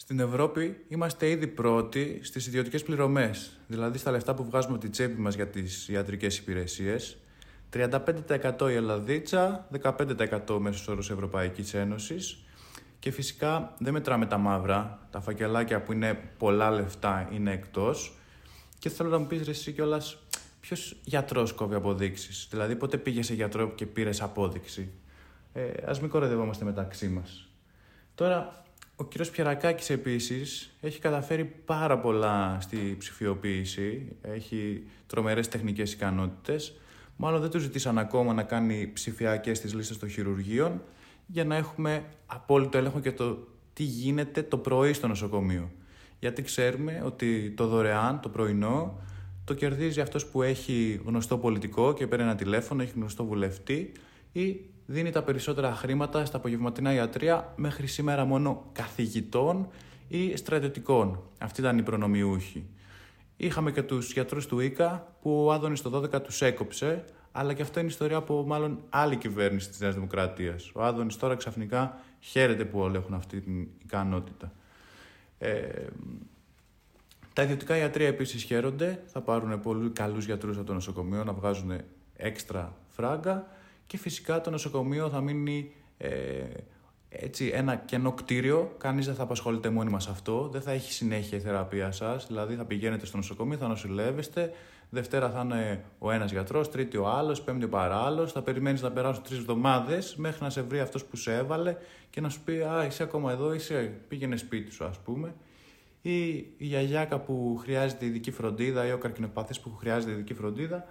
Στην Ευρώπη είμαστε ήδη πρώτοι στις ιδιωτικές πληρωμές, δηλαδή στα λεφτά που βγάζουμε από τη τσέπη μας για τις ιατρικές υπηρεσίες. 35% η Ελλαδίτσα, 15% μέσος όρος Ευρωπαϊκής Ένωσης και φυσικά δεν μετράμε τα μαύρα, τα φακελάκια που είναι πολλά λεφτά είναι εκτός και θέλω να μου πεις ρε εσύ κιόλας ποιος γιατρός κόβει αποδείξεις, δηλαδή πότε πήγες σε γιατρό και πήρες απόδειξη; Ε, ας μην κορεδευόμαστε μεταξύ μας. Τώρα, ο κύριος Πιερακάκης επίσης έχει καταφέρει πάρα πολλά στη ψηφιοποίηση, έχει τρομερές τεχνικές ικανότητες, Μάλλον δεν τους ζητήσαν ακόμα να κάνει ψηφιακές τις λίστες των χειρουργείων για να έχουμε απόλυτο έλεγχο και το τι γίνεται το πρωί στο νοσοκομείο. Γιατί ξέρουμε ότι το δωρεάν, το πρωινό, το κερδίζει αυτός που έχει γνωστό πολιτικό και παίρνει ένα τηλέφωνο, έχει γνωστό βουλευτή ή δίνει τα περισσότερα χρήματα στα απογευματινά ιατρία μέχρι σήμερα μόνο καθηγητών ή στρατιωτικών. Αυτή ήταν η προνομιούχοι. Είχαμε και τους γιατρούς του ΙΚΑ που ο Άδωνης το 12 τους έκοψε, αλλά και αυτό είναι ιστορία από μάλλον άλλη κυβέρνηση της Νέας Δημοκρατίας. Ο Άδωνης τώρα ξαφνικά χαίρεται που όλοι έχουν αυτή την ικανότητα. Ε, τα ιδιωτικά ιατρία επίσης χαίρονται, θα πάρουν πολύ καλούς γιατρούς από το νοσοκομείο να βγάζουν έξτρα φράγκα και φυσικά το νοσοκομείο θα μείνει ε, έτσι, ένα κενό κτίριο, κανείς δεν θα απασχολείται μόνιμα σε αυτό, δεν θα έχει συνέχεια η θεραπεία σας. Δηλαδή, θα πηγαίνετε στο νοσοκομείο, θα νοσηλεύεστε. Δευτέρα θα είναι ο ένας γιατρός, Τρίτη ο άλλος, Πέμπτη ο παράλληλος. Θα περιμένεις να περάσουν τρεις εβδομάδες μέχρι να σε βρει αυτός που σε έβαλε και να σου πει Α, είσαι ακόμα εδώ, είσαι, πήγαινε σπίτι σου, ας πούμε. Ή η γιαγιάκα που χρειάζεται ειδική φροντίδα ή ο καρκινοπαθής που χρειάζεται ειδική φροντίδα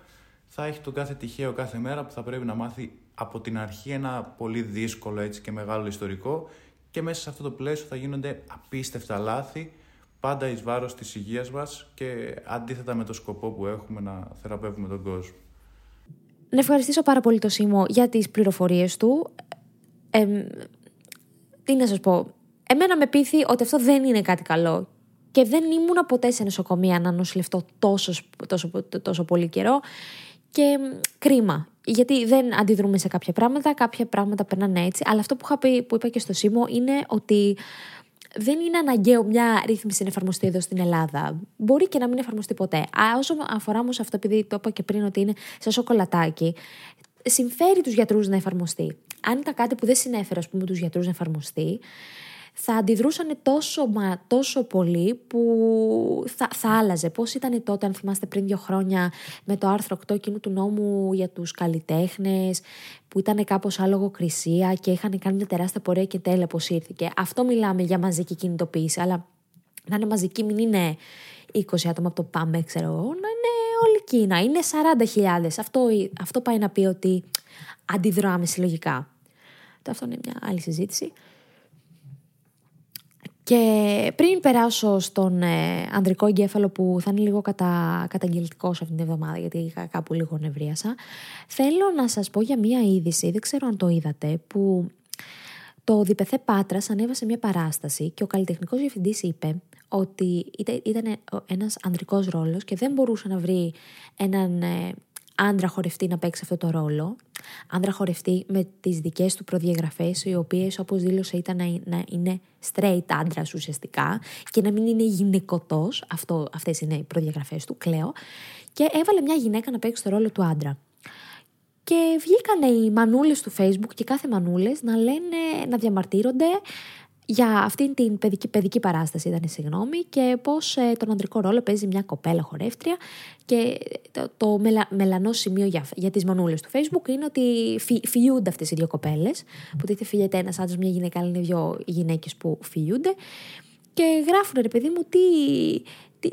θα έχει τον κάθε τυχαίο κάθε μέρα που θα πρέπει να μάθει από την αρχή ένα πολύ δύσκολο έτσι και μεγάλο ιστορικό και μέσα σε αυτό το πλαίσιο θα γίνονται απίστευτα λάθη πάντα εις βάρος της υγείας μας και αντίθετα με το σκοπό που έχουμε να θεραπεύουμε τον κόσμο. Να ευχαριστήσω πάρα πολύ το Σίμω για τις πληροφορίες του. Ε, τι να σας πω, εμένα με πείθει ότι αυτό δεν είναι κάτι καλό και δεν ήμουν ποτέ σε νοσοκομεία να νοσηλευτώ τόσο, τόσο, τόσο πολύ καιρό και κρίμα. Γιατί δεν αντιδρούμε σε κάποια πράγματα, κάποια πράγματα περνάνε έτσι. Αλλά αυτό που, είχα πει, που είπα και στο Σίμω είναι ότι δεν είναι αναγκαίο μια ρύθμιση να εφαρμοστεί εδώ στην Ελλάδα. Μπορεί και να μην εφαρμοστεί ποτέ. Α, όσο αφορά όμως αυτό, επειδή το είπα και πριν ότι είναι σαν σοκολατάκι, συμφέρει τους γιατρούς να εφαρμοστεί. Αν ήταν κάτι που δεν συνέφερε, ας πούμε, τους γιατρούς να εφαρμοστεί, θα αντιδρούσαν τόσο, μα, τόσο πολύ που θα, θα άλλαζε. Πώς ήταν τότε, αν θυμάστε πριν δύο χρόνια, με το άρθρο 8 εκείνου του νόμου για τους καλλιτέχνες, που ήταν κάπως άλογο κρισία και είχαν κάνει μια τεράστια πορεία και τέλεια ήρθε. Αυτό μιλάμε για μαζική κινητοποίηση, αλλά να είναι μαζική, μην είναι 20 άτομα από το ΠΑΜΕ, ξέρω εγώ, να είναι όλη Κίνα, είναι 40.000. Αυτό, αυτό πάει να πει ότι αντιδράμε συλλογικά. Αυτό είναι μια άλλη συζήτηση. Και πριν περάσω στον ε, ανδρικό εγκέφαλο που θα είναι λίγο κατα, καταγγελτικός αυτήν την εβδομάδα γιατί κάπου λίγο νευρίασα, θέλω να σας πω για μία είδηση, δεν ξέρω αν το είδατε, που το Διπεθέ Πάτρας ανέβασε μια παράσταση και ο καλλιτεχνικός διευθυντής είπε ότι ήταν ένας ανδρικός ρόλος και δεν μπορούσε να βρει έναν ε, άντρα χορευτή να παίξει αυτό το ρόλο. Άντρα χορευτή με τις δικές του προδιαγραφές, οι οποίες όπως δήλωσε ήταν να, είναι straight άντρας ουσιαστικά και να μην είναι γυναικωτός, αυτό, αυτές είναι οι προδιαγραφές του, κλαίω, και έβαλε μια γυναίκα να παίξει το ρόλο του άντρα. Και βγήκαν οι μανούλες του facebook και κάθε μανούλες να λένε, να διαμαρτύρονται για αυτήν την παιδική, παιδική παράσταση ήταν η συγγνώμη και πώς ε, τον ανδρικό ρόλο παίζει μια κοπέλα χορεύτρια και το, το μελα, μελανό σημείο για, για τις μανούλες του facebook είναι ότι φι, φιούνται αυτές οι δύο κοπέλες που τίθεται φύγεται ένας άντρας μια γυναίκα αλλά είναι δύο γυναίκες που φιούνται και γράφουν ρε παιδί μου τι,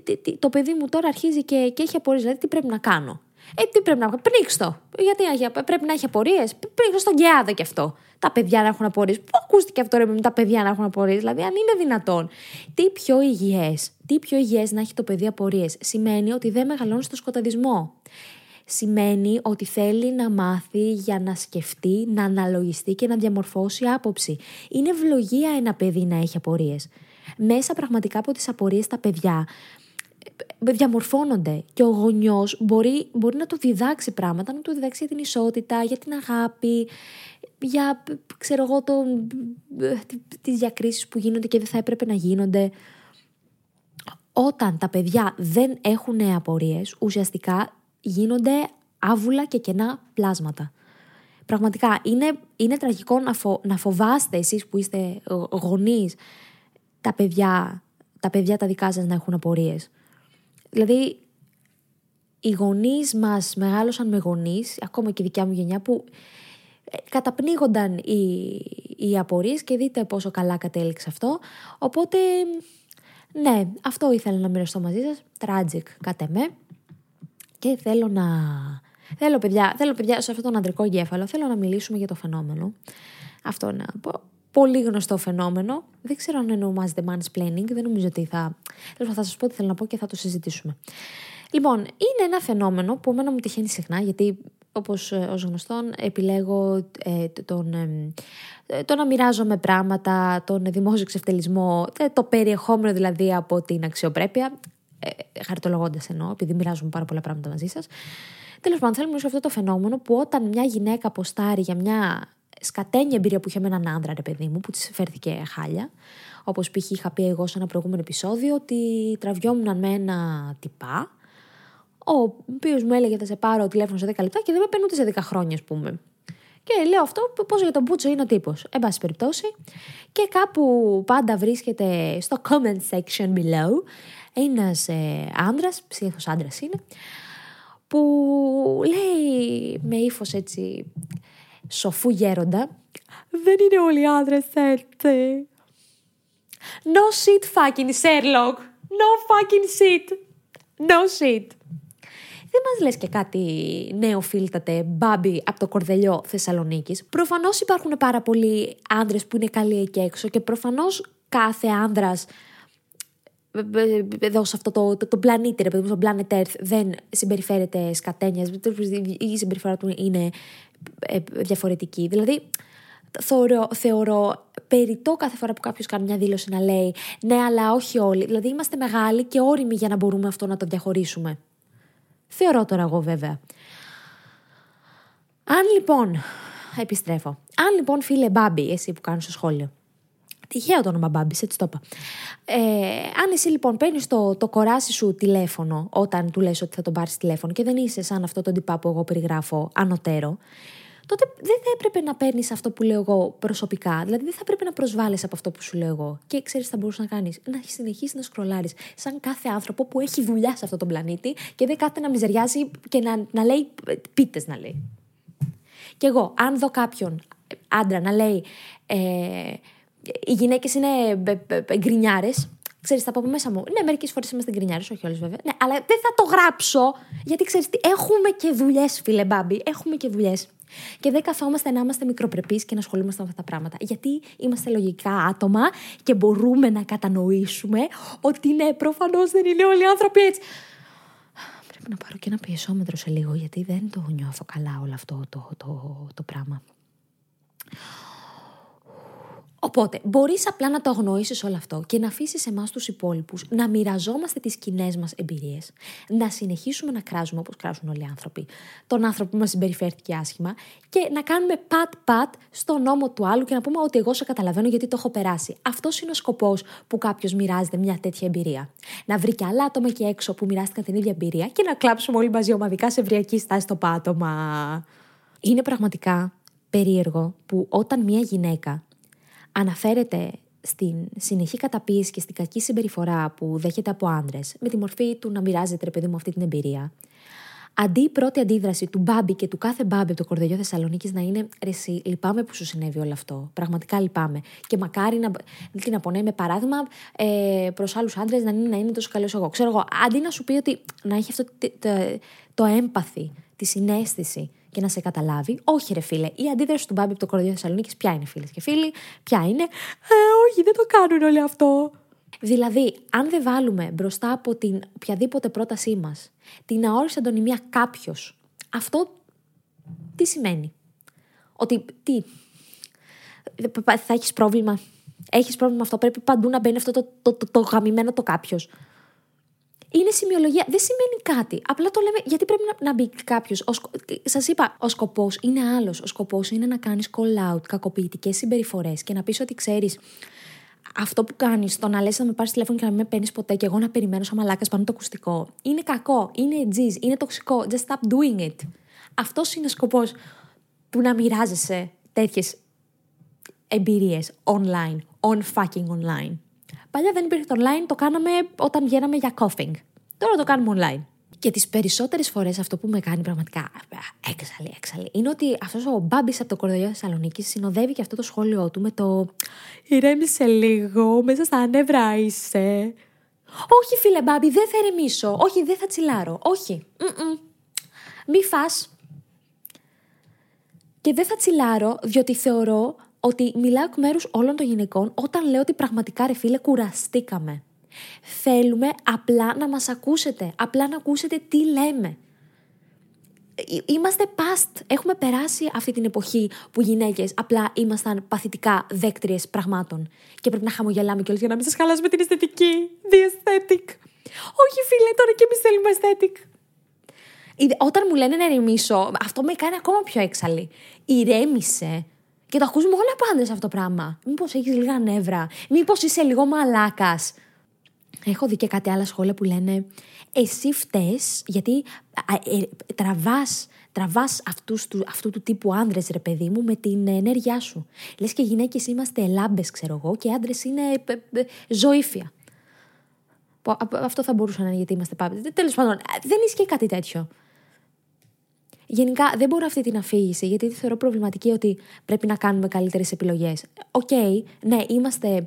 τι, τι, το παιδί μου τώρα αρχίζει και, και έχει απορίες δηλαδή τι πρέπει να κάνω ε, τι πρέπει να κάνω, πνίξ το. Γιατί πρέπει να έχει απορίες. Πνίξ στον Κεάδα κι αυτό. Τα παιδιά να έχουν απορίες. Πού ακούστηκε αυτό ρε με τα παιδιά να έχουν απορίες, δηλαδή αν είναι δυνατόν. Τι πιο υγιές, τι πιο υγιές να έχει το παιδί απορίες, σημαίνει ότι δεν μεγαλώνει στο σκοταδισμό. Σημαίνει ότι θέλει να μάθει για να σκεφτεί, να αναλογιστεί και να διαμορφώσει άποψη. Είναι ευλογία ένα παιδί να έχει απορίες. Μέσα πραγματικά από τις απορίες τα παιδιά διαμορφώνονται και ο γονιός μπορεί, μπορεί να του διδάξει πράγματα, να του διδάξει για την ισότητα, για την αγάπη, για ξέρω εγώ το, τις διακρίσεις που γίνονται και δεν θα έπρεπε να γίνονται. Όταν τα παιδιά δεν έχουν απορίες, ουσιαστικά γίνονται άβουλα και κενά πλάσματα. Πραγματικά είναι, είναι τραγικό να, να φοβάστε εσείς που είστε γονείς τα παιδιά, τα παιδιά τα δικά σας να έχουν απορίες. Δηλαδή, οι γονείς μας μεγάλωσαν με γονείς, ακόμα και η δικιά μου γενιά, που ε, καταπνίγονταν οι, οι απορίες και δείτε πόσο καλά κατέληξε αυτό. Οπότε, ναι, αυτό ήθελα να μοιραστώ μαζί σας. Tragic, κάτε με. Και θέλω να... Θέλω παιδιά, θέλω παιδιά, σε αυτόν τον ανδρικό εγκέφαλο, θέλω να μιλήσουμε για το φαινόμενο. Αυτό να πω πολύ γνωστό φαινόμενο. Δεν ξέρω αν ονομάζεται mansplaining, δεν νομίζω ότι θα. Θα σας πω τι θέλω να πω και θα το συζητήσουμε. Λοιπόν, είναι ένα φαινόμενο που εμένα μου τυχαίνει συχνά, γιατί όπως ε, ως γνωστόν επιλέγω ε, τον, ε, το να μοιράζομαι πράγματα, τον δημόσιο εξευτελισμό, ε, το περιεχόμενο δηλαδή από την αξιοπρέπεια. Ε, Χαρτολογώντας εννοώ, επειδή μοιράζομαι πάρα πολλά πράγματα μαζί σας. Τέλος πάντων, θέλω να μιλήσω αυτό το φαινόμενο που όταν μια γυναίκα αποστάρει για μια σκατένια εμπειρία που είχε με έναν άντρα, ρε παιδί μου, που της φέρθηκε χάλια. Όπως π.χ. είχα πει εγώ σε ένα προηγούμενο επεισόδιο, ότι τραβιόμουν με ένα τυπά, ο οποίος μου έλεγε θα σε πάρω τηλέφωνο σε 10 λεπτά και δεν με παίρνει ούτε σε 10 χρόνια, ας πούμε. Και λέω αυτό, πώς για τον Μπούτσο είναι ο τύπος. Εν πάση περιπτώσει. Και κάπου πάντα βρίσκεται στο comment section below ένας ε, άντρας, ψήφο άντρας είναι, που λέει με ύφος έτσι σοφού γέροντα, δεν είναι όλοι οι άντρες έτσι. No shit fucking Sherlock. No fucking shit. No shit. Δεν μας λες και κάτι νέο φίλτατε μπάμπι από το κορδελιό Θεσσαλονίκης. Προφανώς υπάρχουν πάρα πολλοί άντρες που είναι καλοί εκεί έξω και προφανώς κάθε άνδρας εδώ σε αυτό το, το, το πλανήτη, ρε παιδί μου, στον planet Earth δεν συμπεριφέρεται σκατένιας, η συμπεριφορά του είναι ε, διαφορετική. Δηλαδή, θεωρώ, θεωρώ περιττό κάθε φορά που κάποιος κάνει μια δήλωση να λέει ναι, αλλά όχι όλοι. Δηλαδή, είμαστε μεγάλοι και όριμοι για να μπορούμε αυτό να το διαχωρίσουμε. Θεωρώ τώρα εγώ βέβαια. Αν λοιπόν, επιστρέφω. Αν λοιπόν φίλε Μπάμπη, εσύ που κάνεις το σχόλιο, Τυχαίο το όνομα Μπάμπη, έτσι το είπα. Ε, αν εσύ λοιπόν παίρνεις το, το κοράσι σου τηλέφωνο όταν του λες ότι θα τον πάρεις τηλέφωνο και δεν είσαι σαν αυτό το τυπά που εγώ περιγράφω ανωτέρω, τότε δεν θα έπρεπε να παίρνεις αυτό που λέω εγώ προσωπικά. Δηλαδή δεν θα έπρεπε να προσβάλλεις από αυτό που σου λέω εγώ. Και ξέρεις τι θα μπορούσε να κάνεις; Να συνεχίσεις να σκρολάρεις σαν κάθε άνθρωπο που έχει δουλειά σε αυτόν τον πλανήτη και δεν κάθεται να μιζεριάζει και να, να λέει πίτες να λέει. Και εγώ, αν δω κάποιον άντρα να λέει ε, οι γυναίκες είναι γκρινιάρες, Ξέρεις, θα πω από μέσα μου. Ναι, μερικές φορές είμαστε γκρινιάρες, όχι όλες βέβαια. Ναι, αλλά δεν θα το γράψω. Γιατί ξέρεις τι, έχουμε και δουλειές, φίλε Μπάμπη. Έχουμε και δουλειές. Και δεν καθόμαστε να είμαστε μικροπρεπείς και να ασχολούμαστε με αυτά τα πράγματα. Γιατί είμαστε λογικά άτομα και μπορούμε να κατανοήσουμε ότι ναι, προφανώς δεν είναι όλοι οι άνθρωποι έτσι. Πρέπει να πάρω και ένα πιεσόμετρο σε λίγο, γιατί δεν το νιώθω καλά όλο αυτό το, το, το, το πράγμα. Οπότε, μπορείς απλά να το αγνοήσεις όλο αυτό και να αφήσεις εμάς τους υπόλοιπους να μοιραζόμαστε τις κοινέ μας εμπειρίες, να συνεχίσουμε να κράζουμε όπως κράζουν όλοι οι άνθρωποι, τον άνθρωπο που μας συμπεριφέρθηκε άσχημα και να κάνουμε πατ-πατ στον νόμο του άλλου και να πούμε ότι εγώ σε καταλαβαίνω γιατί το έχω περάσει. Αυτός είναι ο σκοπός που κάποιος μοιράζεται μια τέτοια εμπειρία. Να βρει και άλλα άτομα εκεί έξω που μοιράστηκαν την ίδια εμπειρία και να κλάψουμε όλοι μαζί ομαδικά σε ευριακή στάση στο πάτωμα. Είναι πραγματικά περίεργο που όταν μια γυναίκα αναφέρεται στην συνεχή καταπίεση και στην κακή συμπεριφορά που δέχεται από άντρες, με τη μορφή του να μοιράζεται ρε παιδί μου αυτή την εμπειρία, αντί η πρώτη αντίδραση του Μπάμπη και του κάθε Μπάμπη από το κορδελιό Θεσσαλονίκης να είναι ρε, εσύ, λυπάμαι που σου συνέβη όλο αυτό. Πραγματικά λυπάμαι. Και μακάρι να την απονέει με παράδειγμα ε, προς άλλους άντρες να είναι, να είναι τόσο καλός εγώ. Ξέρω εγώ, αντί να σου πει ότι να έχει αυτό το, το, το έμπαθη, τη συνέστηση και να σε καταλάβει. Όχι, ρε φίλε. Η αντίδραση του Μπάμπη από το κοροϊδίο Θεσσαλονίκης, ποια είναι, φίλες και φίλοι, ποια είναι. Ε, όχι, δεν το κάνουν όλοι αυτό. Δηλαδή, αν δεν βάλουμε μπροστά από την οποιαδήποτε πρότασή μας την αόριστη αντωνυμία κάποιος, αυτό τι σημαίνει; Ότι τι. Θα έχεις πρόβλημα. Έχεις πρόβλημα αυτό. Πρέπει παντού να μπαίνει αυτό το, το, το, το γαμημένο το κάποιος είναι σημειολογία. Δεν σημαίνει κάτι. Απλά το λέμε γιατί πρέπει να, να μπει κάποιος. Σας είπα, ο σκοπός είναι άλλος. Ο σκοπός είναι να κάνεις call out, κακοποιητικές συμπεριφορές και να πεις ότι ξέρεις. Αυτό που κάνεις, το να λες να με πάρεις τηλέφωνο και να μην με παίρνεις ποτέ και εγώ να περιμένω σαν μαλάκας πάνω το ακουστικό, είναι κακό, είναι τζιζ, είναι τοξικό. Just stop doing it. Αυτός είναι ο σκοπός του να μοιράζεσαι τέτοιες εμπειρίες online, on fucking online. Παλιά δεν υπήρχε το online, το κάναμε όταν βγαίναμε για coughing. Τώρα το κάνουμε online. Και τις περισσότερες φορές αυτό που με κάνει πραγματικά έξαλλη, έξαλλη, είναι ότι αυτός ο Μπάμπης από το κορδελιό Θεσσαλονίκης συνοδεύει και αυτό το σχόλιο του με το Ηρέμησε λίγο, μέσα στα νεύρα είσαι. Όχι, φίλε Μπάμπη, δεν θα ηρεμήσω. Όχι, δεν θα τσιλάρω. Όχι. Mm-mm. Μη φά. Και δεν θα τσιλάρω, διότι θεωρώ ότι μιλάω εκ μέρους όλων των γυναικών όταν λέω ότι πραγματικά ρε φίλε κουραστήκαμε. Θέλουμε απλά να μας ακούσετε, απλά να ακούσετε τι λέμε. Ε, είμαστε past. Έχουμε περάσει αυτή την εποχή που γυναίκες απλά ήμασταν παθητικά δέκτριες πραγμάτων. Και πρέπει να χαμογελάμε κιόλας για να μην σας χαλάσουμε την αισθητική. The aesthetic. Όχι, φίλε, τώρα και εμείς θέλουμε aesthetic. Όταν μου λένε να ηρεμήσω, αυτό με κάνει ακόμα πιο έξαλλη. Ηρέμησε. Και το ακούσουμε όλα από άντρε αυτό το πράγμα. Μήπως έχεις λίγα νεύρα. Μήπως είσαι λίγο μαλάκας. Έχω δει και κάτι άλλα σχόλια που λένε εσύ φταίς γιατί ε, τραβάς, τραβάς αυτούς του, αυτού του τύπου άντρες ρε παιδί μου με την ενέργειά σου. Λες και γυναίκες είμαστε λάμπες ξέρω εγώ και άντρες είναι ε, ε, ζωύφια. Αυτό θα μπορούσε να είναι γιατί είμαστε πάντε. Τέλος πάντων, δεν ισχύει κάτι τέτοιο. Γενικά δεν μπορώ αυτή την αφήγηση, γιατί θεωρώ προβληματική ότι πρέπει να κάνουμε καλύτερες επιλογές. OK, okay, ναι, είμαστε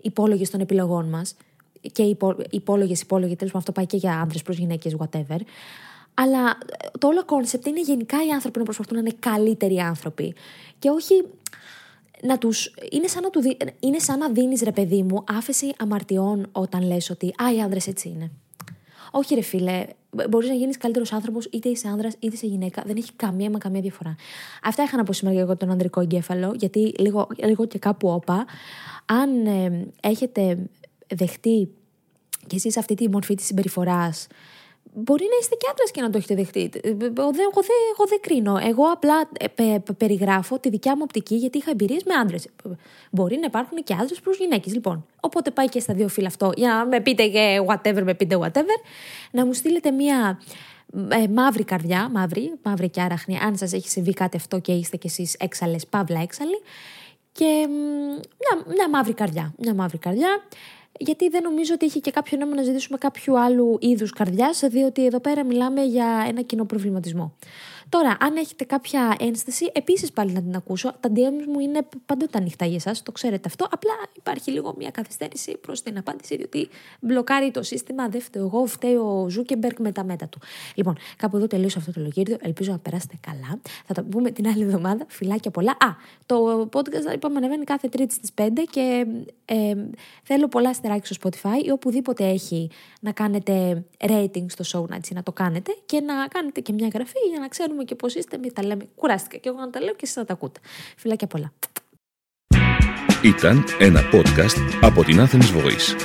υπόλογοι των επιλογών μας και υπόλογες, υπόλογοι, τέλος πάντων αυτό πάει και για άντρες προς γυναίκες, whatever. Αλλά το όλο concept είναι γενικά οι άνθρωποι να προσπαθούν να είναι καλύτεροι άνθρωποι. Και όχι να τους... Είναι σαν να, του... είναι σαν να δίνεις, ρε παιδί μου, άφεση αμαρτιών όταν λες ότι «Α, οι άνδρες έτσι είναι». Όχι, ρε φίλε, μπορείς να γίνεις καλύτερος άνθρωπος είτε είσαι άνδρας είτε είσαι γυναίκα. Δεν έχει καμία μα καμία διαφορά. Αυτά είχα να πω σήμερα για τον ανδρικό εγκέφαλο, γιατί λίγο, λίγο και κάπου όπα. Αν ε, έχετε δεχτεί και εσείς αυτή τη μορφή της συμπεριφοράς Μπορεί να είστε και άντρα και να το έχετε δεχτεί. Εγώ δεν, εγώ δεν κρίνω. Εγώ απλά ε, περιγράφω τη δικιά μου οπτική γιατί είχα εμπειρίες με άντρες. Μπορεί να υπάρχουν και άντρες προς γυναίκες, λοιπόν. Οπότε πάει και στα δύο φύλλα αυτό. Για να με πείτε και whatever, με πείτε whatever. Να μου στείλετε μία ε, μαύρη καρδιά, μαύρη, μαύρη και άραχνη, αν σας έχει συμβεί κάτι αυτό και είστε κι εσείς έξαλες, παύλα έξαλλοι. Και μια, μια μαύρη καρδιά, μια μαύρη καρδιά γιατί δεν νομίζω ότι έχει και κάποιο νόημα να ζητήσουμε κάποιου άλλου είδους καρδιάς, διότι εδώ πέρα μιλάμε για ένα κοινό προβληματισμό. Τώρα, αν έχετε κάποια ένσταση, επίσης πάλι να την ακούσω. Τα DMs μου είναι πάντοτε ανοιχτά για εσάς, το ξέρετε αυτό. Απλά υπάρχει λίγο μια καθυστέρηση προς την απάντηση, διότι μπλοκάρει το σύστημα. Δεν φταίω εγώ, φταίει ο Ζούκερμπεργκ με τα Meta του. Λοιπόν, κάπου εδώ τελείωσα αυτό το λογίδιο. Ελπίζω να περάσετε καλά. Θα τα πούμε την άλλη εβδομάδα. Φιλάκια πολλά. Α, το podcast είπαμε ανεβαίνει κάθε Τρίτη στις 5 και ε, θέλω πολλά αστεράκια στο Spotify ή οπουδήποτε έχει να κάνετε rating στο show να το κάνετε και να κάνετε και μια γραφή για να ξέρουμε και πώς είστε. Μην τα λέμε. Κουράστηκα και εγώ να τα λέω και εσείς να τα ακούτε. Φιλάκια πολλά. Ήταν ένα podcast από την Athens Voice.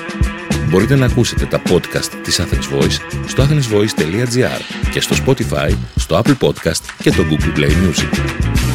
Μπορείτε να ακούσετε τα podcast της Athens Voice στο athensvoice.gr και στο Spotify, στο Apple Podcast και το Google Play Music.